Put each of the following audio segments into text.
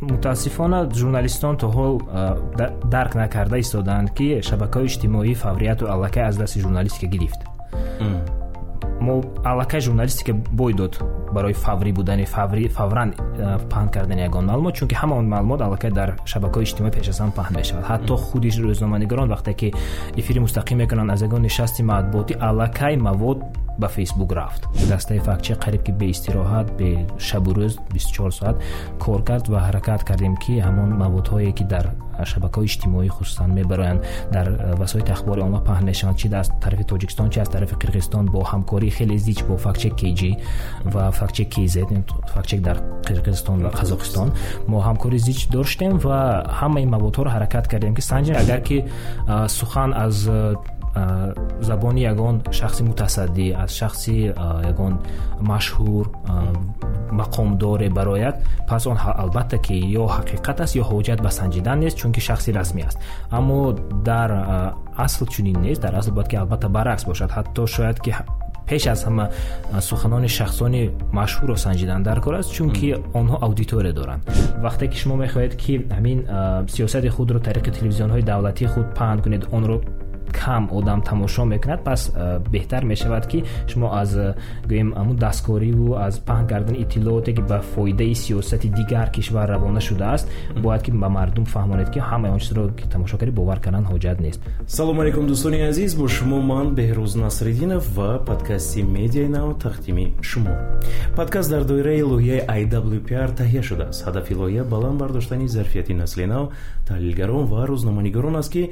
мутаассифона журналистон то ҳол дарк накарда истодаанд ки шабакаҳои иҷтимоӣ фаврияту аллакай аз дасти журналистика гирифт. Мо аллакай журналистика бой дод барои фаврӣ будани фавран э, паҳн кардани ягон маълумот чунки ҳама он маълумот аллакай дар шабакаҳои иҷтимоӣ пеш аз ҳам паҳн мешавад. Ҳатто худи рӯзноманигорон вақте ки эфири мустақим мекунанд аз ягон нишасти матбуотӣ аллакай мавод ба фейсбук рафт дастаи фактчек қариб ки беистироҳат бешабу рӯз 24 соат кор кард ва ҳаракат кардем ки ҳамон маводҳое ки дар шабакаҳои иҷтимоӣ хусусан мебароянд дар э, васоити ахбори омма паҳн мешаванд чи аз тарафи тоҷикистон чи аз тарафи қирғизистон бо ҳамкории хеле зич бо фактчек kg ва фактчек kz фактчек дар қирғизистон ва қазоқистон мо ҳамкории зич доштем ва ҳамаи маводҳоро ҳаракат кардем ки санҷем агар ки э, сухан аз э, забони ягон шахси мутасаддӣ аз шахси ягон машҳур мақомдоре барояд пас он албатта ки ё ҳақиқат аст ё ҳоҷат ба санҷидан нест чунки шахси расмӣ аст. Аммо дар асл чунин нест дар асл бояд ки албатта баръакс бошад. Ҳатто шояд ки пеш аз ҳама суханони шахсони машҳурро санҷидан дар кор аст чунки онҳо аудитория доранд. Вақте ки шумо мехоҳед ки ҳамин сиёсати худро тариқи телевизионҳои давлатии худ паҳн кунед онро кам одам тамошо мекунад пас э, беҳтар мешавад ки шумо аз э, гӯем амун дасткориву аз паҳн кардани иттилооте ки ба фоидаи сиёсати дигар кишвар равона шудааст бояд ки ба мардум фаҳмонед ки ҳамаи он чизро ки тамошо кардӣ бовар кардан ҳоҷат нест. Салому алайкум дӯстони азиз. Бо шумо ман беҳрӯз насриддинов ва подкасти медиаи нав тақдими шумо. Подкаст дар доираи лоиҳаи iwpr таҳия шудааст ҳадафи лоиҳа баланд бардоштани зарфияти насли нав таҳлилгарон ва рӯзноманигорон аст ки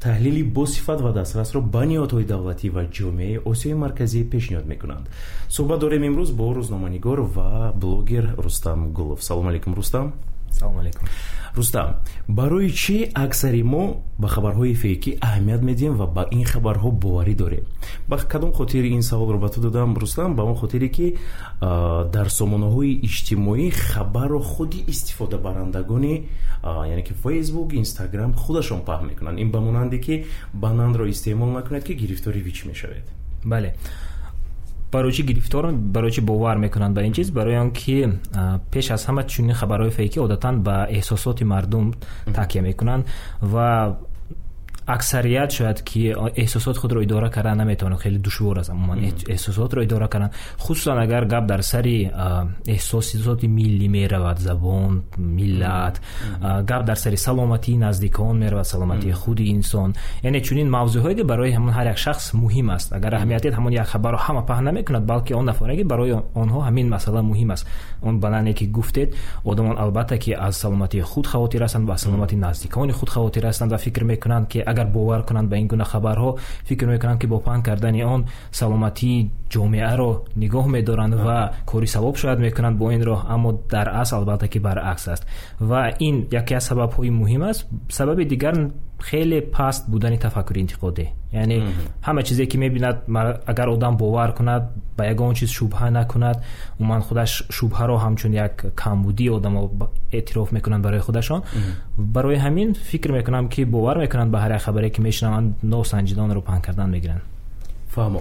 таҳлили босифат ва дастрасро ба ниҳодҳои давлатӣ ва ҷомеаи осиёи марказӣ пешниҳод мекунанд. Суҳбат дорем имрӯз бо рӯзноманигор ва блогер рустам гулов. Салому алайкум рустам салому алайкум рустам барои чӣ аксари мо ба хабарҳои фейкӣ аҳамият медиҳем ва ба ин хабарҳо боварӣ дорем? Ба кадом хотир ин саволро ба ту додам рустам ба он хотире ки дар сомонаҳои иҷтимоӣ хабарро худи истифодабарандагони яъне ки фейсбук инстаграм худашон паҳн мекунанд. Ин ба монанде ки банандро истеъмол накунед ки гирифтори вич мешавед. Бале барои чи гирифтор барои чи бовар мекунанд ба ин чиз? Барои он ки пеш аз ҳама чунин хабарҳои фейкӣ одатан ба эҳсосоти мардум такя мекунанд ва аксарият шояд ки эҳсосоти худро идора кардан наметавонад хеле душвор аст амуман эҳсосотро идора кардан. Хусусан агар гап дар сари эҳсосоти миллӣ меравад забон миллат гап дар сари саломатии наздикон меравад саломатии худи инсон. Яъне чунин мавзӯъҳое ки барои ҳамон ҳар як шахс муҳим аст. Агар аҳамиятият ҳамон як хабарро ҳама паҳн намекунад балки он нафаре ки барои онҳо ҳамин масъала муҳим аст. Он банане ки гуфтед одамон албатта ки аз саломатии худ хавотир ҳастанд ва саломатии наздикони худ хавотир ҳастанд ва фикр мекунанд ки агар бовар кунанд ба ин гуна хабарҳо фикр мекунанд ки бо паҳн кардани он саломатии ҷомеаро нигоҳ медоранд ва кори савоб шояд мекунанд бо ин роҳ. Аммо дар асл албатта ки баръакс аст. Ва ин яке аз сабабҳои муҳим аст. Сабаби дигар хеле паст будани тафаккури интиқодӣ яъне ҳама чизе ки мебинад агар одам бовар кунад ба ягон чиз шубҳа накунад умуман худаш шубҳаро ҳамчун як камбудии одамо эътироф мекунанд барои худашон барои ҳамин фикр мекунам ки бовар мекунанд ба ҳар як хабаре ки мешунаванд носанҷидонро паҳн кардан мегиранд фаҳмо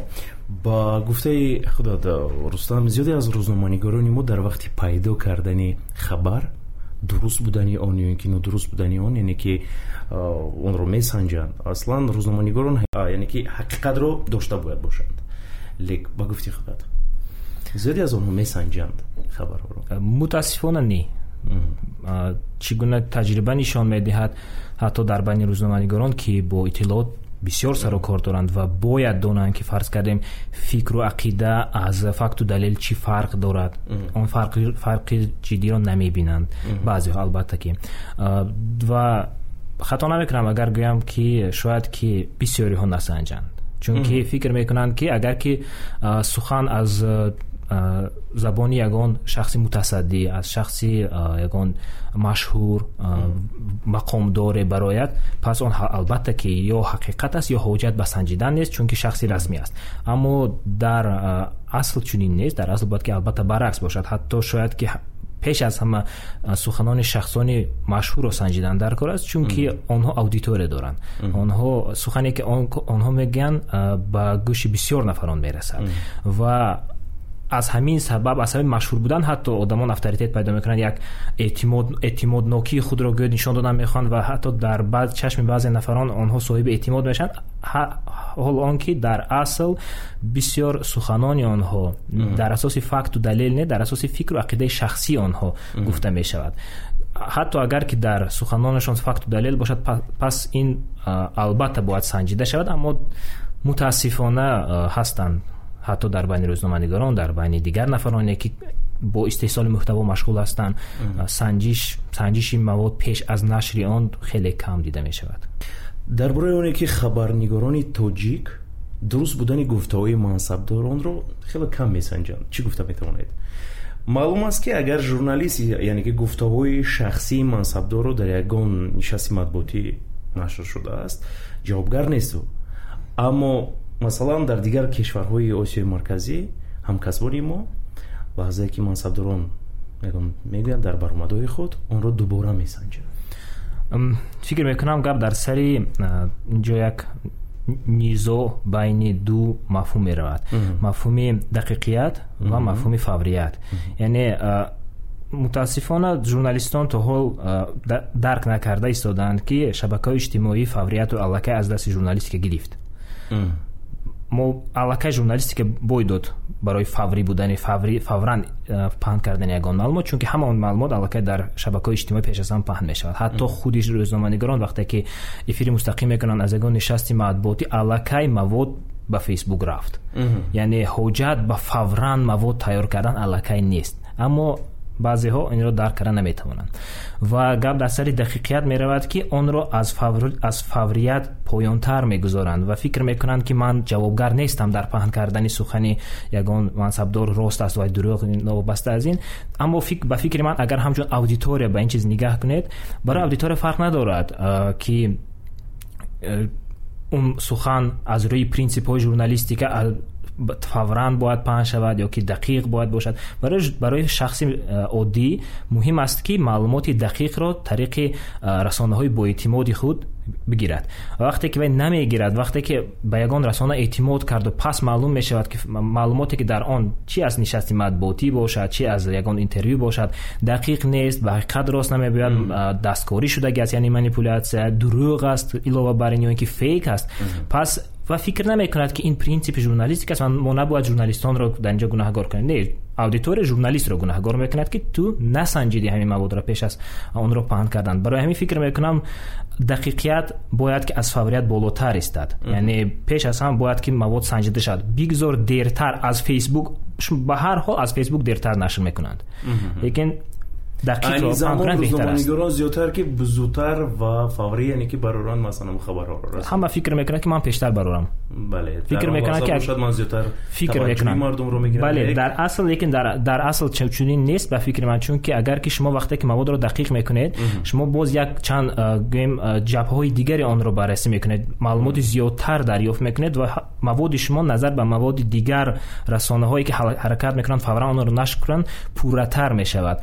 ба гуфтаи худат рустам зиёде аз рӯзноманигорони мо дар вақти пайдо кардани хабар дуруст будани он ё ин ки нодуруст будани он яъне ки онро месанҷанд. Аслан рӯзноманигорон яъне ки ҳақиқатро дошта бояд бошанд. Лек ба гуфти худат зиёде аз онҳо месанҷанд хабарҳоро. Мутаассифона не. Чӣ гуна таҷриба нишон медиҳад ҳатто дар байни рӯзноманигорон ки бо иттилоот бисёр сару кор доранд ва бояд донанд ки фарз кардем фикру ақида аз факту далел чӣ фарқ дорад. Он фарқи ҷиддиро намебинанд баъзеҳо албатта ки ва хато намекунам агар гӯям ки шояд ки бисёриҳо насанҷанд. Чунки фикр мекунанд ки агар ки сухан аз забони ягон шахси мутасаддӣ аз шахси ягон машҳур мақомдоре барояд пас он албатта ки ё ҳақиқат аст ё ҳоҷат ба санҷидан нест чунки шахси расмӣ аст. Аммо дар асл чунин нест дар асл бояд ки албатта баръакс бошад. Ҳатто шояд ки пеш аз ҳама суханони шахсони машҳурро санҷидан дар кор аст чунки онҳо аудитория доранд. Онҳо сухане ки онҳо мегӯянд ба гӯши бисёр нафарон мерасад. Ва аз ҳамин сабаб аз ҳамин машҳур будан ҳатто одамон авторитет пайдо мекунанд. Як эътимоднокии худро гӯё нишон додан мехоҳанд ва ҳатто дар чашми баъзе нафарон онҳо соҳиби эътимод мешаванд. ҳол он ки дар асл бисёр суханони онҳо дар асоси факту далел не дар асоси фикру ақидаи шахсии онҳо гуфта мешавад. ҳатто агар ки дар суханонашон факту далел бошад пас ин албатта бояд санҷида шавад аммо мутаассифона ҳастанд ҳатто дар байни рӯзноманигорон дар байни дигар нафароне ки бо истеҳсоли муҳтаво машғул ҳастанд санҷиш санҷиши мавод пеш аз нашри он хеле кам дида мешавад дар бораи оне ки хабарнигорони тоҷик дуруст будани гуфтаҳои мансабдоронро хеле кам месанҷанд чӣ гуфта метавонед маълум аст ки агар журналист яъне ки гуфтаҳои шахсии мансабдорро дар ягон нишасти матбуотӣ нашр шудааст ҷавобгар несту аммо масалан дар дигар кишварҳои осиёи марказӣ ҳамкасбони мо лаҳзае ки мансабдорон мегӯянд дар баромадҳои худ онро дубора месанҷанд фикр мекунам? Гап дар сари инҷо як низо байни ду мафҳум меравад. Мафҳуми дақиқият ва мафҳуми фаврият. Яъне мутаассифона журналистон то ҳол дарк накарда истодаанд ки шабакаҳои иҷтимоӣ фаврияту аллакай аз дасти журналистика гирифт мо аллакай журналистика бой дод барои фаврӣ будани фавран э, паҳн кардани ягон маълумот чунки ҳама он маълумот аллакай дар шабакаҳои иҷтимоӣ пеш аз ҳам паҳн мешавад. Ҳатто худи рӯзноманигорон вақте ки эфири мустақим мекунанд аз ягон нишасти матбуотӣ аллакай мавод ба фейсбук рафт. Яъне ҳоҷат ба фавран мавод тайёр кардан аллакай нест. Аммо баъзеҳо инро дарк карда наметавонанд. Ва гап дар сари дақиқият меравад ки онро аз фаврият поёнтар мегузоранд ва фикр мекунанд ки ман ҷавобгар нестам дар паҳн кардани сухани ягон мансабдор рост аст ва дурӯғ новобаста аз ин. Аммо ба фикри ман агар ҳамчун аудитория ба ин чиз нигаҳ кунед барои аудитория фарқ надорад ки э, он сухан аз рӯи принсипҳои журналистика фавран бояд паҳн шавад ё ки дақиқ бояд бошад. Барои шахси э, оддӣ муҳим аст ки маълумоти дақиқро тариқи э, расонаҳои боэътимоди худ бигирад. Вақте ки вай намегирад вақте ки ба ягон расона эътимод карду пас маълум мешавад ки маълумоте ки дар он чи аз нишасти матбуотӣ бошад чи аз ягон интервю бошад дақиқ нест ба ҳақиқат рост намегӯяд дасткорӣ шудаги аст яъне манипулятсия дурӯғ аст илова бар ин ё ин ки фейк аст. Пас ва фикр намекунад ки ин принсипи журналистика аст мо набояд журналистонро дар инҷо гунаҳгор кунем не аудитория журналистро гунаҳгор мекунад ки ту насанҷиди ҳамин маводро пеш аз онро паҳн кардан барои ҳамин фикр мекунам дақиқият бояд ки аз фаврият болотар истад яъне пеш аз ҳам бояд ки мавод санҷида шавад бигзор дертар аз фейсбук ба ҳар ҳол аз фейсбук дертар нашр мекунанд лекин дақиқрӯзноманигорон зиёдтар ки зудтар ва фаврӣ яъне ки бароранд масалан хабарҳоро ҳама фикр мекунад ки ман пештар барорам фикр мекунад фикр мекунадбале дар асл лекин дар асл чунин нест ба фикри ман чунки агар ки шумо вақте ки маводро дақиқ мекунед шумо боз як чанд гӯем ҷабҳаҳои дигари онро баррасӣ мекунед маълумоти зиёдтар дарёфт мекунед ва маводи шумо назар ба маводи дигар расонаҳое ки ҳаракат мекунанд фавран онро нашр кунанд пурратар мешавад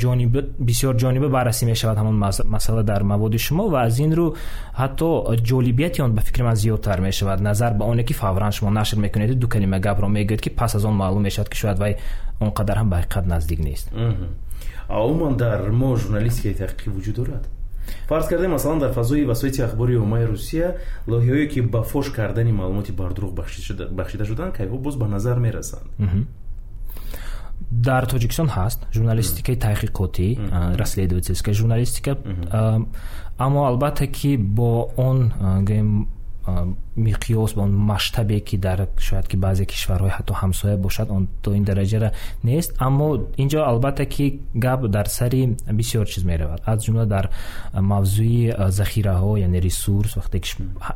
бисёр бисёр ҷонибе баррасӣ мешавад ҳамон масъала дар маводи шумо ва аз ин рӯ ҳатто ҷолибияти он ба фикри ман зиёдтар мешавад. Назар ба оне ки фавран шумо нашр мекунед ду калима гапро мегӯед ки пас аз он маълум мешавад ки шояд вай он қадар ҳам ба ҳақиқат наздик нест. Умуман дар мо журналистикаи таҳқиқӣ вуҷуд дорад? Фарз кардем масалан дар фазои васоити ахбори оммаи русия лоиҳае ки ба фош кардани маълумоти бардурӯғ бахшида шуданд кайҳо боз ба назар мерасанд дар тоҷикистон ҳаст журналистикаи таҳқиқотӣ расследовательская журналистика аммо албатта ки бо он миқёс ба он масштабе ки дар шояд ки баъзе кишварҳои ҳатто ҳамсоя бошад он то ин дараҷара нест. Аммо инҷо албатта ки гап дар сари бисёр чиз меравад. Аз ҷумла дар мавзӯи захираҳо яъне ресурс вақте ки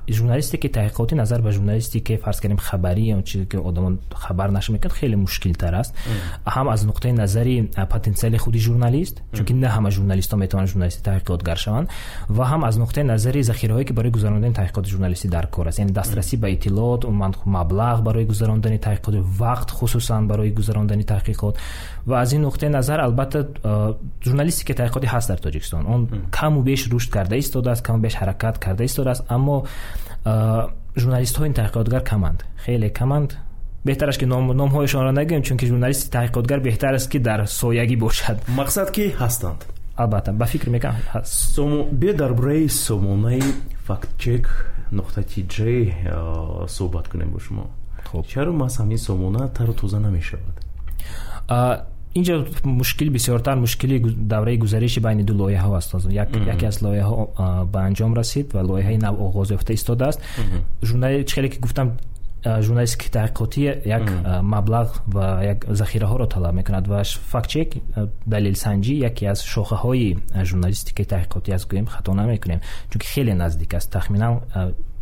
журналистикаи таҳқиқотӣ назар ба журналистикаи фарз кардем хабарӣ он чизе ки одамон хабар нашр мекунад хеле мушкилтар аст. Ҳам аз нуқтаи назари потенсиали худи журналист чунки на ҳама журналистон метавонанд журналисти таҳқиқотгар шаванд ва ҳам аз нуқтаи назари захираҳое ки барои гузарондани таҳқиқоти журналистӣ дар кор аст. Яъне дастрасӣ ба иттилоот маблағ барои гузарондани таҳқиқот вақт хусусан барои гузарондани таҳқиқот. Ва аз ин нуқтаи назар албатта журналистикаи таҳқиқотӣ ҳаст дар тоҷикистон. Он каму беш рушд карда истодааст каму беш ҳаракат карда истодааст аммо журналистҳои таҳқиқотгар каманд. Хеле каманд. Беҳтараш ки номҳояшонро нагӯем чунки журналисти таҳқиқотгар беҳтар аст ки дар соягӣ бошад. Мақсад ки ҳастанд албатта ба фикр мекунам бе дар бораи сомонаи фактчек нуқтати ҷ суҳбат кунем бо шумо. Чаро мас ҳамин сомона тару тоза намешавад? Инҷо мушкили бисёртар мушкили давраи гузариши байни ду лоиҳаҳо аст яке аз лоиҳаҳо ба анҷом расид ва лоиҳаи нав оғоз ёфта истодааст журнали чӣ хеле ки гуфтам журналистики таҳқиқотӣ як маблағ ва як захираҳоро талаб мекунад ва фактчек далелсанҷӣ яке аз шохаҳои журналистикаи таҳқиқотӣ аст гӯем хато намекунем чунки хеле наздик аст. Тахминан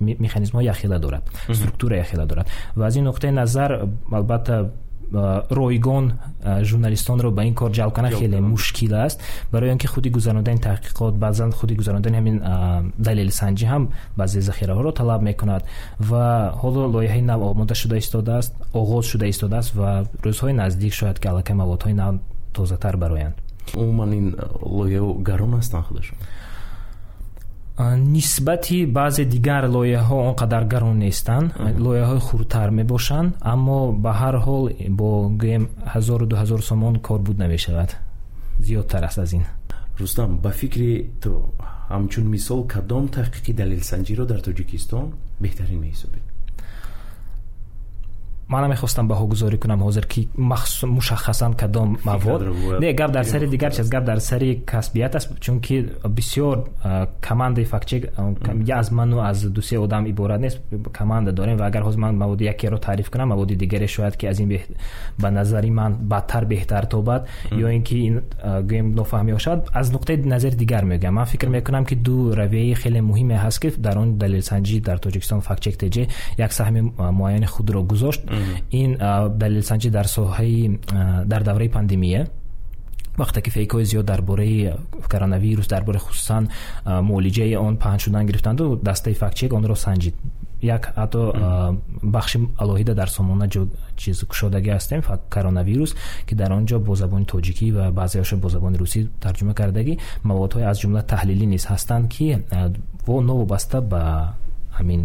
механизмҳо яхела дорад структура яхела дорад. Ва аз ин нуқтаи назар албатта ройгон журналистонро ба ин кор ҷалб кунад хеле мушкил аст. Барои он ки худи гузаронидани таҳқиқот баъзан худи гузаронидани ҳамин далелсанҷӣ ҳам баъзе захираҳоро талаб мекунад. Ва ҳоло лоиҳаи нав омода шуда истодааст оғоз шуда истодааст ва рӯзҳои наздик шояд ки аллакай маводҳои нав тозатар бароянд. Умуман ин лоиҳао гарон ҳастанд худашон нисбати баъзе дигар лоиҳаҳо он қадар гарон нестанд лоиҳаҳои хурдтар мебошанд аммо ба ҳар ҳол бо гӯем ҳазору ду ҳазор сомон корбуд намешавад. Зиёдтар аст аз ин. Рустам ба фикри ту ҳамчун мисол кадом таҳқиқи далелсанҷиро дар тоҷикистон беҳтарин меҳисобед ман намехостам баҳогузорӣ кунам ҳозир ки мушаххасан кадом мавод не гап дар сари дигар чиз гап дар сари касбият аст чунки бисёр командаи фактчек я аз ману аз дусе одам иборат нест команда дорем ва агар ҳозир ман маводи якеро таъриф кунам маводи дигаре шояд ки аз ин ба назари ман бадтар беҳтар тобад ё ин ки ин гӯем нофаҳмиҳо шавад аз нуқтаи назари дигар мегӯям ман фикр мекунам ки ду равияи хеле муҳиме ҳаст ки дар он далелсанҷӣ дар тоҷикистон фактчек теҷе як саҳми муайяни худро гузошт ин далелсанҷӣ дар соҳаи дар давраи пандемия вақте ки фейкҳои зиёд дар бораи коронавирус дар бораи хусусан муолиҷаи он паҳн шудан гирифтанду дастаи фактчек онро санҷид. Як ҳатто бахши алоҳида дар сомона чиз кушодагӣ ҳастем коронавирус ки дар он ҷо бо забони тоҷикӣ ва баъзеашо бо забони русӣ тарҷума кардагӣ маводҳои аз ҷумла таҳлилӣ низ ҳастанд ки новобаста ба ҳамин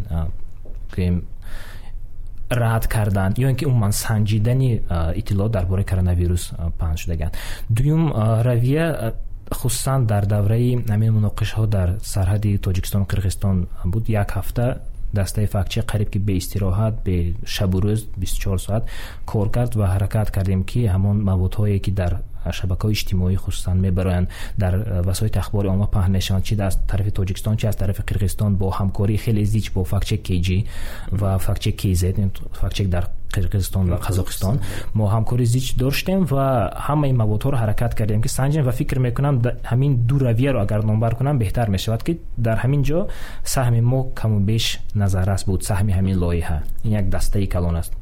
рад карданд ё ин ки умуман санҷидани иттилоот дар бораи коронавирус паҳн шудаганд. Дуюм равия хусусан дар давраи ҳамин муноқишаҳо дар сарҳади тоҷикистону қирғизистон буд як ҳафта дастаи фактчи қариб ки беистироҳат бе шабу рӯз бистчор соат кор кард ва ҳаракат кардем ки ҳамон маводҳое ки дар шабакаҳои иҷтимоӣ хусусан мебароянд дар э, васоити ахбори омма паҳн мешаванд чи аз тарафи тоҷикистон чи аз тарафи қирғизистон бо ҳамкории хеле зич бо фактчек kg ва фактчек kz фактчек дар қирғизистон ва қазоқистон мо ҳамкори зич доштем ва ҳамаи маводҳоро ҳаракат кардем ки санҷем ва фикр мекунам ҳамин ду равияро агар номбар кунам беҳтар мешавад ки дар ҳамин ҷо саҳми мо каму беш назаррас буд саҳми ҳамин лоиҳа ин як дастаи калон аст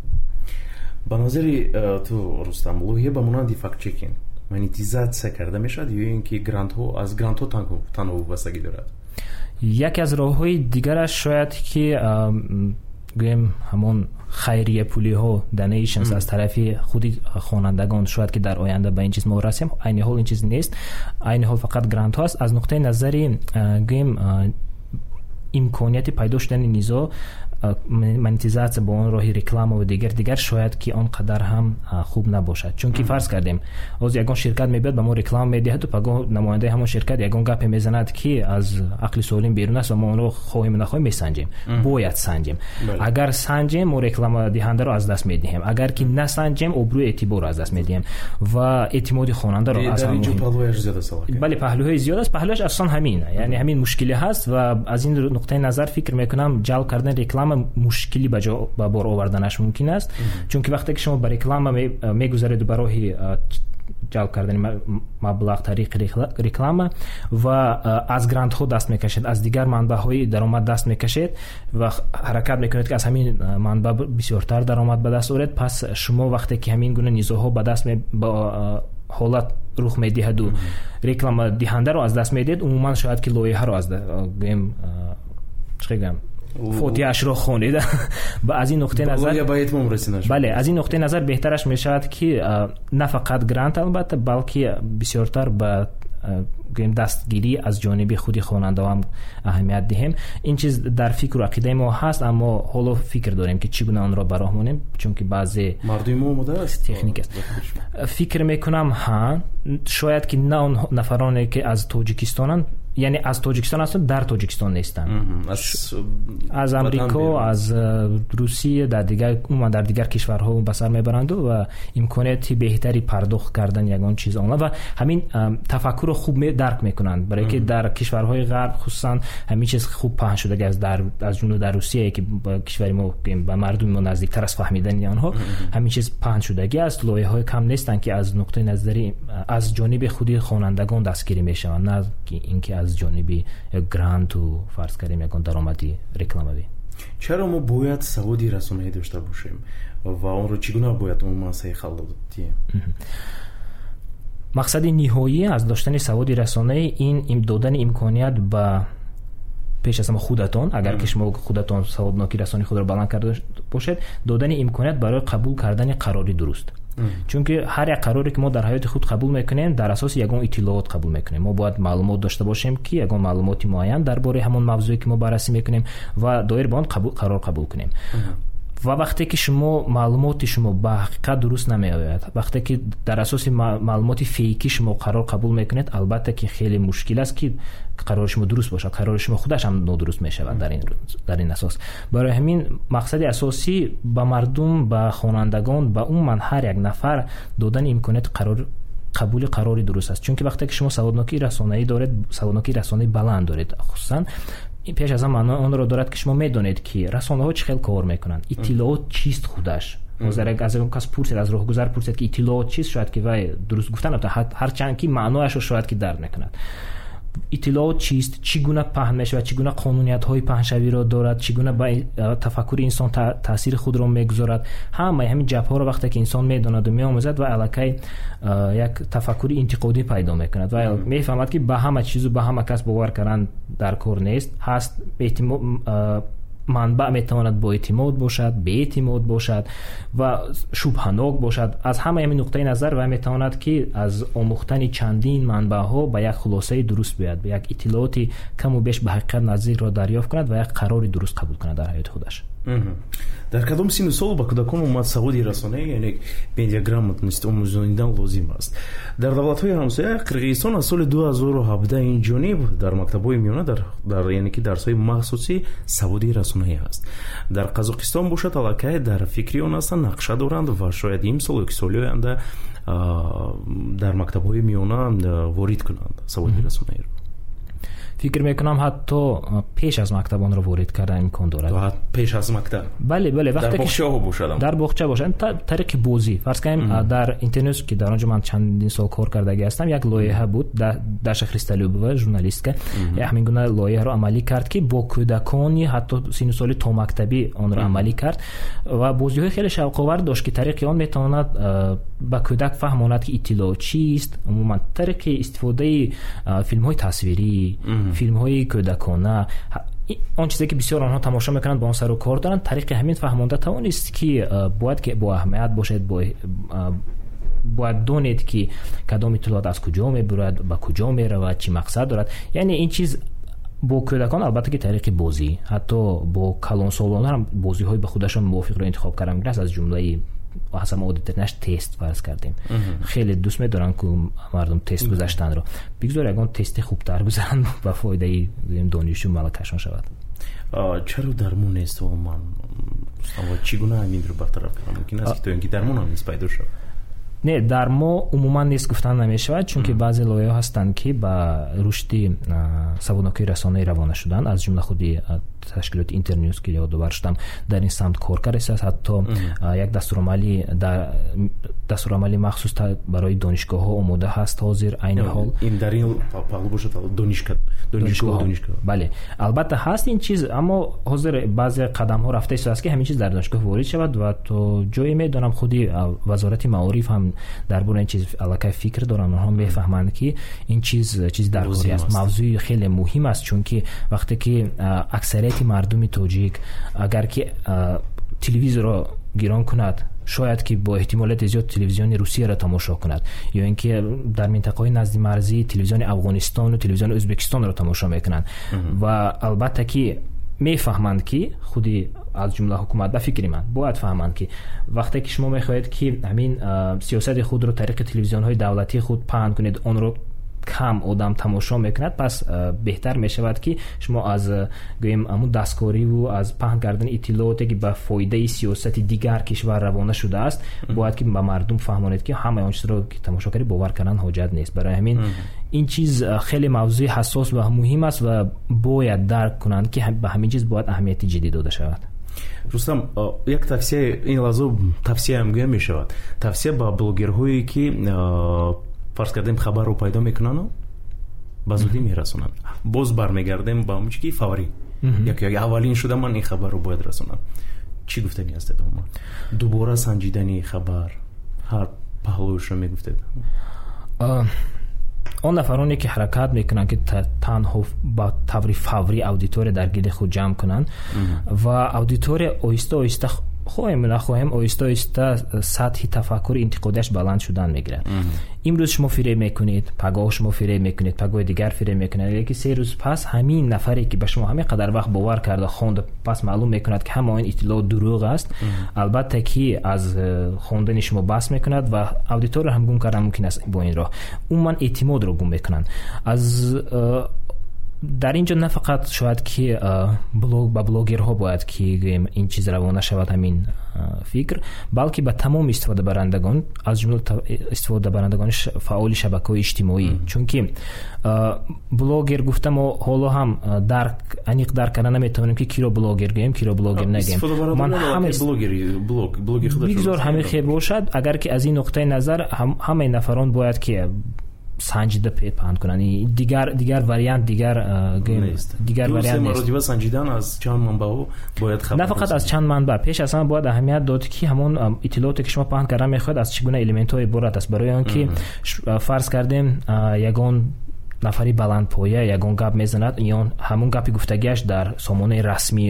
ба назари э, ту рустам лоиҳа ба монанди фактчекинг монетизатсия карда мешавад ё ин ки грантҳо аз грантҳо танҳо вобастагӣ дорад? Яке аз роҳҳои дигараш шояд ки гӯем ҳамон хайрия пулиҳо donations аз тарафи худи хонандагон шояд ки дар оянда ба ин чиз мо расем айни ҳол ин чиз нест. Айни ҳол фақат грантҳо аст. Аз нуқтаи назари гӯем имконияти пайдо шудани низо монетизатсия бо он роҳи рекламаву дигар дигар шояд ки он қадар ҳам хуб набошад. Чунки фарз кардем ҳозир ягон ширкат мебиёд ба мо реклама медиҳаду пагоҳ намояндаи ҳамон ширкат ягон гапе мезанад ки аз ақли солим берун аст ва мо онро хоҳему нахоҳем месанҷем. Бояд санҷем. Агар санҷем мо реклама диҳандаро аз даст медиҳем. Агар ки насанҷем обрӯи эътиборро аз даст медиҳем. Ва эътимоди хонандаро бале паҳлӯҳои зиёд аст. Паҳлӯяш асон ҳамин яъне ҳамин мушкилӣ ҳаст ва аз ин нуқтаи назар фикр мекунам ҷалб кардани реклама реклама мушкилӣ ба бор оварданаш мумкин аст. Чунки вақте ки шумо ба реклама мегузареду ба роҳи ҷалб кардани маблағ тариқи реклама ва аз грантҳо даст мекашед аз дигар манбаъҳои даромад даст мекашед ва ҳаракат мекунед ки аз ҳамин манбаъ бисёртар даромад ба даст оред. Пас шумо вақте ки ҳамин гуна низоҳо ба даст ҳолат рух медиҳаду реклама диҳандаро аз даст медиҳед. Умуман шояд ки лоиҳаро аз гӯем чӣ гӯям фотиҳашро хонед аз ин нуқтаи назарбале аз ин нуқтаи назар беҳтараш мешавад ки на фақат грант албатта балки бисёртар ба гӯем дастгирӣ аз ҷониби худи хонандао ҳам аҳамият диҳем ин чиз дар фикру ақидаи мо ҳаст аммо ҳоло фикр дорем ки чӣ гуна онро бароҳ монем чунки баъзе мардуми мо омодааст техникаст фикр мекунам ҳа шояд ки на он нафароне ки аз тоҷикистонанд яъне аз тоҷикистон ҳастанд дар тоҷикистон нестанд аз амрико аз э, русия дар дигар умуман дар дигар кишварҳо ба сар мебаранду ва имконияти беҳтари пардохт кардан ягон чиз онлайн ва ҳамин э, тафаккурро хуб дарк мекунанд барое ки дар кишварҳои ғарб хусусан ҳамин чиз хуб паҳн шудагааст аз ҷумла дар русие ки ба кишвари мо ба мардуми мо наздиктар аз фаҳмидани онҳо ҳамин чиз паҳн шудагӣ аст лоиҳаҳои кам нестанд ки аз нуқтаи назари аз ҷониби худи хонандагон дастгирӣ мешаванд на ин ки аз ҷониби гранту фарз кардем ягон даромади рекламавӣ. Чаро мо бояд саводи расонаӣ дошта бошем? Ва онро чӣ гуна бояд умуман саҳихал додем мақсади ниҳоӣ аз доштани саводи расонаӣ ин додани имконият ба пеш аз ҳама худатон агар ки шумо худатон саводноки расони худро баланд карда бошед додани имконият барои қабул кардани қарори дуруст чунки ҳар як қароре ки мо дар ҳаёти худ қабул мекунем дар асоси ягон иттилоот қабул мекунем. Мо бояд маълумот дошта бошем ки ягон маълумоти муайян дар бораи ҳамон мавзӯе ки мо баррасӣ мекунем ва доир ба он қарор қабул кунем ва вақте ки шумо маълумоти шумо ба ҳақиқат дуруст намеояд вақте ки дар асоси маълумоти фейкӣ шумо қарор қабул мекунед албатта ки хеле мушкил аст ки қарори шумо дуруст бошад қарори шумо худаш ҳам нодуруст мешавад дар ин асос. Барои ҳамин мақсади асосӣ ба мардум ба хонандагон ба умуман ҳар як нафар додани имконияти қарор қабули қарори дуруст аст. Чунки вақте ки шумо саводнокии расонаӣ доред саводнокии расонаи баланд доред хусусан пеш аз ҳама онро дорад ки шумо медонед ки расонаҳо чӣ хел кор мекунанд? Иттилоот чист худаш ҳозир аз ягон кас пурсед аз роҳгузар пурсед ки иттилоот чист шояд ки вай дуруст гуфта ҳарчанд ки маънояшро шояд ки дарк мекунад иттилоот чист чӣ гуна паҳн мешавад чӣ гуна қонуниятҳои паҳншавиро дорад чӣ гуна ба тафаккури инсон таъсири худро мегузорад. Ҳамаи ҳамин ҷабҳоро вақте ки инсон медонаду меомӯзад ва аллакай як тафаккури интиқодӣ пайдо мекунад. Ва мефаҳмад ки ба ҳама чизу ба ҳама кас бовар кардан дар кор нест. Ҳаст манбаъ метавонад боэътимод бошад беэътимод бошад ва шубҳанок бошад. аз ҳамаи ҳамин нуқтаи назар вай метавонад ки аз омӯхтани чандин манбаъҳо ба як хулосаи дуруст биёяд ба як иттилооти каму беш ба ҳақиқат наздикро дарёфт кунад ва як қарори дуруст қабул кунад дар ҳаёти худаш дар кадом синну сол ба кӯдакон омад саводи расонаи яъне медиаграмотности омӯзонидан лозим аст. Дар давлатҳои ҳамсоя қирғизистон аз соли 2017 инҷониб дар мактабҳои миёна яъне ки дарсҳои махсуси саводи расонаӣ аст. Дар қазоқистон бошад аллакай дар фикри он ҳастанд нақша доранд ва шояд имсол ё ки соли оянда дар мактабҳои миёна ворид кунанд саводи расонаиро фикр мекунам ҳатто пеш аз мактаб онро ворид кардан имкон дорад. Пеш аз мактаб. Бале бале дар бохчаҳо бошад тариқи бозӣ. Фарз кардем дар интернет ки дар он ҷо ман чандин сол кор кардагӣ ҳастам як лоиҳа буд даша христалюбова журналистка. Ҳамин гуна лоиҳаро амалӣ кард ки бо кӯдакони ҳатто сину соли то мактабӣ онро амалӣ кард. Ва бозиҳои хеле шавқовар дошт ки тариқи он метавонад ба кӯдак фаҳмонад ки иттилоъ чист умуман тариқи истифодаи филмҳои тасвирӣ филмҳои кӯдакона. Он чизе ки бисёр онҳо тамошо мекунанд ба он сару кор доранд тариқи ҳамин фаҳмонда тавонист ки бояд ки боаҳамият бошед бояд донед ки кадом иттилоот аз куҷо мебурад ба куҷо меравад чӣ мақсад дорад. Яъне ин чиз бо кӯдакон албатта ки тариқи бозӣ. Ҳатто бо калонсолонам бозиҳои ба худашон мувофиқро интихоб кардан мегиранд аз ҷумлаи ҳасан одитаринаш тест фарз кардем. Хеле дӯст медоранд ку мардум тест гузаштанро. Бигзор ягон тести хубтар гузаранд ба фоидаи донишу малакашон шавад. Чаро дармон нест умуман чӣ гуна ҳаминро бартараф кардан мумкин аст ки то ин ки дармон ҳам нест пайдо шавад. Не дар мо умуман нест гуфтан намешавад чунки баъзе лоиҳаҳо ҳастанд ки ба рушди саводнокии расонаӣ равона шуданд аз ҷумла худи ташкилоти интернюс ки ёдовар шудам дар ин самт кор кардааст ҳатто як дастурамалӣ дастурамалӣ махсус барои донишгоҳҳо омода ҳаст ҳозир айни ҳол. бале албатта ҳаст ин чиз аммо ҳозир баъзе қадамҳо рафта истодааст ки ҳамин чиз дар донишгоҳ ворид шавад ва то ҷое медонам худи вазорати маориф ҳам дар бораи ин чиз аллакай фикр доранд онҳо мефаҳманд ки ин чиз чизи даркорӣ аст. мавзӯи хеле муҳим аст чунки вақте ки аксарияти мардуми тоҷик агар ки телевизорро гирон кунад шояд ки бо эҳтимолияти зиёд телевизиони русияро тамошо кунад ё ин ки дар минтақаҳои назди марзӣ телевизиони афғонистону телевизиони ӯзбекистонро тамошо мекунанд. Ва албатта ки мефаҳманд ки худи аз ҷумла ҳукумат ба фикри ман бояд фаҳманд ки вақте ки шумо мехоҳед ки ҳамин сиёсати худро тариқи телевизионҳои давлатии худ паҳн кунед онро кам одам тамошо мекунад пас э, беҳтар мешавад ки шумо аз э, гӯем амун дасткориву аз паҳн кардани иттилооте ки ба фоидаи сиёсати дигар кишвар равона шудааст бояд ки ба мардум фаҳмонед ки ҳамаи он чизро ки тамошо кардӣ бовар кардан ҳоҷат нест. Барои ҳамин ин чиз э, хеле мавзӯи ҳассос ва муҳим аст ва бояд дарк кунанд ки ба ҳамин чиз бояд аҳамияти ҷиддӣ дода шавад. Рустам як тавсия ин лаҳзо тавсияам гӯям мешавад. Тавсия ба блогерҳое ки фарз кардем хабарро пайдо мекунану ба зудӣ мерасонанд боз бармегардем ба он ки фаврӣ як аввалин шуда ман ин хабарро бояд расонам чӣ гуфтани ҳастед ома дубора санҷидани хабар ҳар паҳлӯшро мегуфтед он нафароне ки ҳаракат мекунанд ки танҳо ба таври фаврӣ аудитория дар гирди худ ҷамъ кунанд ва аудитория оҳиста оҳиста хоҳем нахоҳем оҳиста оҳиста сатҳи тафаккури интиқодиаш баланд шудан мегирад имрӯз шумо фиреб мекунед пагоҳ шумо фиреб мекунед пагоҳи дигар фиреб мекунед леки се рӯз пас ҳамин нафаре ки ба шумо ҳамин қадар вақт бовар карда хонда пас маълум мекунад ки ҳама он иттилоот дурӯғ аст албатта ки аз э, хондани шумо баҳс мекунад ва аудитория ҳам гум кардан мумкин аст бо ин роҳ умуман эътимодро гум мекунанд аз э, дар ин ҷо на фақат шояд ки блог ба блогерҳо бояд ки ин чиз равона шавад ҳамин фикр балки ба тамоми истифодабарандагон аз ҷумла истифодабарандагони фаъоли шабакаҳои иҷтимоӣ чунки блогер гуфта мо ҳоло ҳам дарк аниқ дарк карда наметавонем ки киро блогер гӯем киро блогер нагӯем. бигзор ҳамихе бошад агар ки аз ин нуқтаи назар ҳамаи нафарон бояд ки санҷида паҳн кунанд дигар дигар вариант дигар дигар вариантмаротиба санҷидан аз чанд манбаъ бояд на фақат аз чанд манбаъ пеш аз ҳама бояд аҳамият дод ки ҳамон иттилооте ки шумо паҳн карда мехоҳед аз чӣ гуна элементҳо иборат аст барои он ки фарз кардем ягон нафари баландпоя ягон гап мезанад ё ҳамон гапи гуфтагиаш дар сомонаи расмӣ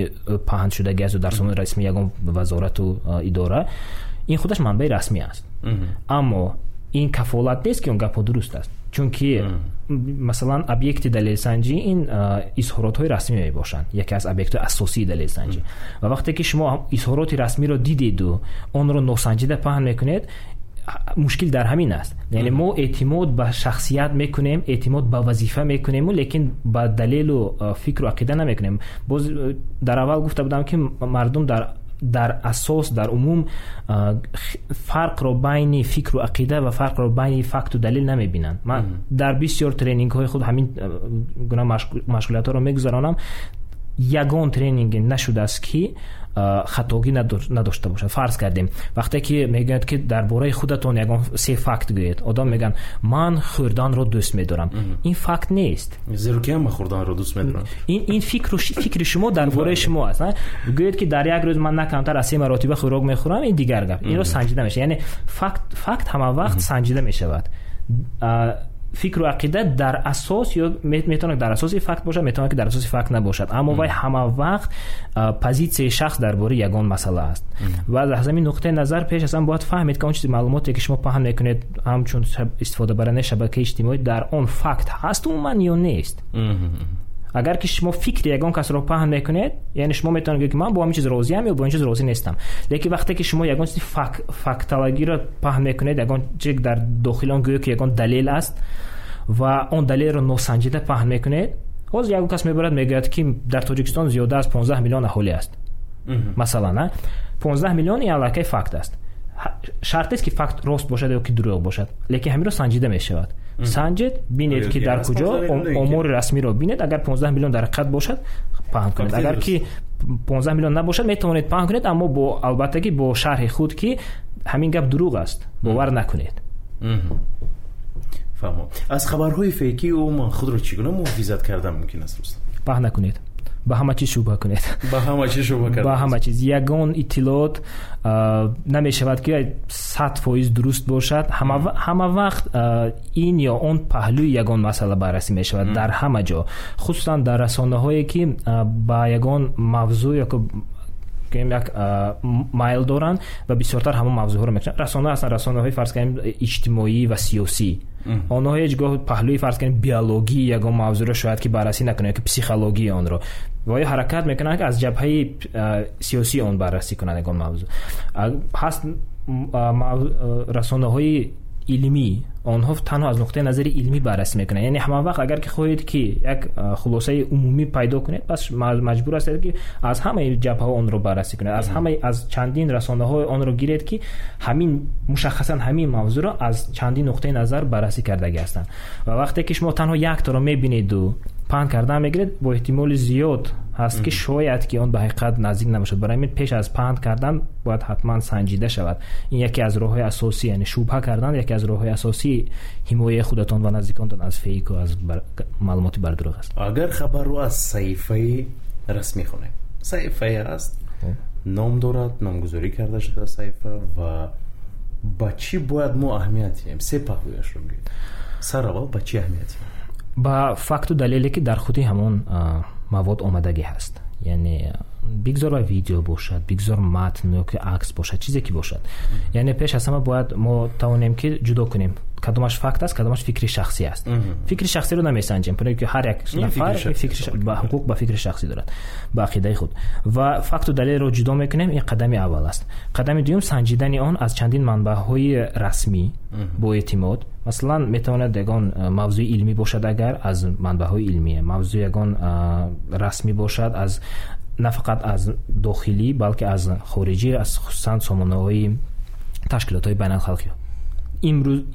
паҳн шудагиаст дар сомонаи расмӣ ягон вазорату идора ин худаш манбаи расмӣ аст аммо ин кафолат нест ки он гапҳо дуруст аст чунки масалан объекти далелсанҷӣ ин изҳоротҳои расмӣ мебошанд яке аз объектҳои асосии далелсанҷӣ ва вақте ки шумо изҳороти расмиро дидеду онро носанҷида паҳн мекунед мушкил дар ҳамин аст яъне мо эътимод ба шахсият мекунем эътимод ба вазифа мекунему лекин ба далелу фикру ақида намекунем боз дар аввал гуфта будам ки мардум дар дар асос дар умум фарқро байни фикру ақида ва фарқро байни факту далил намебинанд ман дар бисёр тренингҳои худ ҳамин гуна машғулиятҳоро мегузаронам ягон тренинге нашудааст ки хатогӣ надошта бошад? Фарз кардем. Вақте ки мегӯяд ки дар бораи худатон ягон се факт гӯед одам мегӯянд ман хӯрданро дӯст медорам ин факт нест. Ин фикри шумо дар бораи шумо аст гӯед ки дар як рӯз ман на камтар аз се маротиба хӯрок мехӯрам ин дигар гап. Инро санҷида мешавад. Яъне факт ҳама вақт санҷида мешавад фикру ақида дар асос ё метавонад дар асоси факт бошад метавонад ки дар асоси факт набошад. Аммо вай ҳама вақт позитсияи шахс дар бораи ягон масъала аст. Ва аз ҳамин нуқтаи назар пеш аз ҳам бояд фаҳмед ки он чизи маълумоте ки шумо паҳн мекунед ҳамчун истифодабарандаи шабакаи иҷтимоӣ дар он факт ҳаст умуман ё нест агар ки шумо фикри ягон касро паҳн мекунед яъне шумо метавонед гӯед ки ман бо ҳамин чиз розиам ё бо ин чиз розӣ нестам. Лекин вақте ки шумо ягон чизи фактологиро паҳн мекунед ягон чи дар дохили он гӯё ки ягон далел аст ва он далелро носанҷида паҳн мекунед ҳозир ягон кас мебарад мегӯяд ки дар тоҷикистон зиёда аз 15 миллион аҳолӣ аст. Масалан 15 миллион ин аллакай факт аст. Шартест ки факт рост бошад ё ки дурӯғ бошад. Лекин ҳаминро санҷида мешавад санҷед бинед ки дар куҷо омори расмиро бинед. Агар 15 миллион дар ҳақиқат бошад паҳн кунед. Агар ки 15 миллион набошад метавонед паҳн кунед аммо бо албаттагӣ бо шарҳи худ ки ҳамин гап дурӯғ аст. Бовар накунед. Аз хабарҳои фейкӣ умуман худро чӣ гуна муҳофизат кардан мумкин аст паҳн накунед ба ҳама чиз шубҳа кунед? Ба ҳама чиз ягон иттилоот намешавад ки сад фоиз дуруст бошад. Ҳама вақт ин ё он паҳлӯи ягон масъала баррасӣ мешавад дар ҳама ҷо. Хусусан дар расонаҳое ки ба ягон мавзӯъ кунем як майл доранд ва бисёртар ҳамон мавзӯъҳоро мекунанд расона ҳастанд расонаҳои фарз кунем иҷтимоӣ ва сиёсӣ онҳо ҳеҷ гоҳ паҳлӯи фарз кунем биологии ягон мавзӯъро шояд ки баррасӣ накунанд ки психологии онро ва ё ҳаракат мекунанд ки аз ҷабҳаи сиёсии он баррасӣ кунанд ягон мавзӯъ ҳаст расонаҳои илмӣ онҳо танҳо аз нуқтаи назари илмӣ баррасӣ мекунанд. Яъне ҳама вақт агар ки хоҳед ки як хулосаи умумӣ пайдо кунед пас маҷбур ҳастед ки аз ҳамаи ҷабҳаҳо онро баррасӣ кунед. Аз ҳамаи аз чандин расонаҳо онро гиред ки ҳамин мушаххасан ҳамин мавзӯъро аз чандин нуқтаи назар баррасӣ кардагӣ ҳастанд. Ва вақте ки шумо танҳо яктаро мебинеду паҳн кардан мегиред бо эҳтимоли зиёд ҳаст ки шояд ки он ба ҳақиқат наздик намешад барои ин пеш аз паҳн кардан бояд ҳатман санҷида шавад ин яке аз роҳҳои асосӣ яъне шубҳа кардан яке аз роҳҳои асосии ҳимояи худатон ва наздиконтон аз фейку аз маълумоти бардуруғ аст агар хабарро аз саҳифаи расмӣ хонем саҳифае аст ном дорад номгузорӣ карда шуда саҳифа ва ба чӣ бояд мо аҳамият диҳем се паҳлӯяшро гӯед сараввал ба чӣ аҳамият диҳем ба факту далеле ки дар худи ҳамон мавод омадагӣ ҳаст яъне бигзор ба видео бошад бигзор матн ёки акс бошад чизе ки бошад яъне пеш аз ҳама бояд мо тавонем ки ҷудо кунем кадомаш факт аст кадомаш фикри шахсӣ аст. Фикри шахсиро намесанҷем ки ҳар як нафар ҳуқуқ ба фикри шахсӣ дорад ба ақидаи худ. Ва факту далелро ҷудо мекунем ин қадами аввал аст. Қадами дуюм санҷидани он аз чандин манбаъҳои расмӣ бо эътимод. Масалан метавонад ягон мавзӯи илмӣ бошад агар аз манбаъҳои илмие. Мавзӯи ягон расмӣ бошад аз на фақат аз дохилӣ балки аз хориҷӣ аз хусусан сомонаҳои ташкилотҳои байналхалқӣ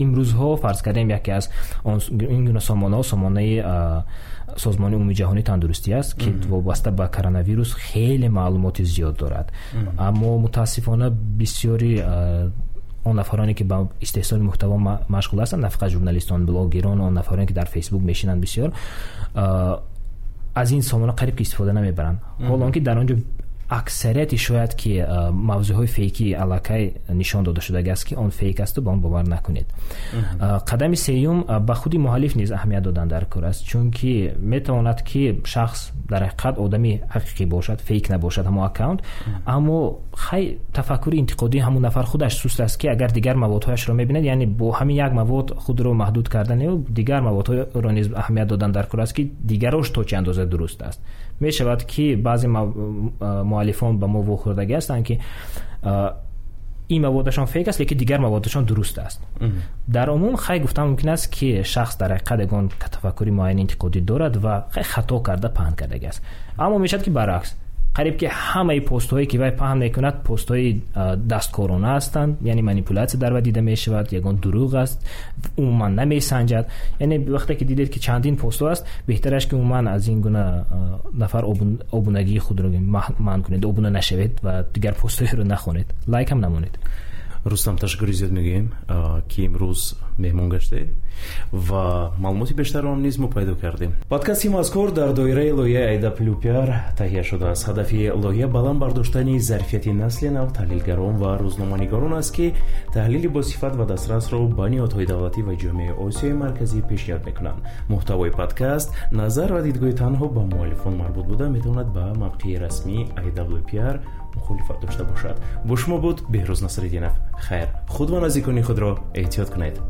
имрӯзҳо фарз кардем яке аз ин гуна сомонаҳо сомонаи созмони умумии ҷаҳонии тандурустӣ аст ки вобаста ба коронавирус хеле маълумоти зиёд дорад. Аммо мутаассифона бисёри он нафароне ки ба истеҳсоли муҳтаво машғул ҳастанд на фақат журналистон блогерон он нафароне ки дар фейсбук мешинанд бисёр аз ин сомона қариб ки истифода намебаранд. Ҳоло он ки дар он ҷо аксарияти шояд ки мавзӯъҳои фейки аллакай нишон дода шудагааст ки он фейк асту ба он бовар накунед. Қадами сеюм ба худи муаллиф низ аҳамият додан дар кор аст чунки метавонад ки шахс дар ҳақиқат одами ҳақиқӣ бошад фейк набошад ҳамон аккаунт аммо хай тафаккури интиқодии ҳамон нафар худаш суст аст ки агар дигар маводҳояшро мебинад яъне бо ҳамин як мавод худро маҳдуд кардану дигар маводҳоро низ аҳамият додан дар кор аст ки дигарош то чӣ андоза дуруст аст мешавад ки баъзе муаллифон ба мо вохӯрдагӣ ҳастанд ки ин маводашон фейк аст лекин дигар маводашон дуруст аст дар умум хай гуфтан мумкин аст ки шахс дар ҳақиқат ягон тафаккури муайян интиқодӣ дорад ва хай хато карда паҳн кардагӣ аст аммо мешавад ки баръакс қариб ки ҳамаи постҳое ки вай паҳн мекунад постҳои дасткорона ҳастанд яъне манипулятсия дар ва дида мешавад ягон дурӯғ аст умуман намесанҷад. Яъне вақте ки дидед ки чандин постҳо аст беҳтараш ки умуман аз ин гуна нафар обунагии худро манъ кунед обуна нашавед ва дигар постҳоеро нахонед. Лайк ҳам намонед рустам ташаккури зиёд мегӯем ки имрӯз меҳмон гаштед ва маълумоти бештарро низ мо пайдо кардем. Подкасти мазкур дар доираи лоиҳаи айдаплюпиар таҳия шудааст ҳадафи лоиҳа баланд бардоштани зарфияти насли нав таҳлилгарон ва рӯзноманигорон аст ки таҳлили босифат ва дастрасро ба ниҳодҳои давлатӣ ва ҷомеаи осиёи марказӣ пешниҳод мекунанд муҳтавои подкаст назар ва дидгоҳи танҳо ба муаллифон марбут буда метавонад ба мавқеи расмии awpr мухолифат дошта бошад бо шумо буд беҳрӯз насриддинов хайр худ ва наздикони худро эҳтиёт кунед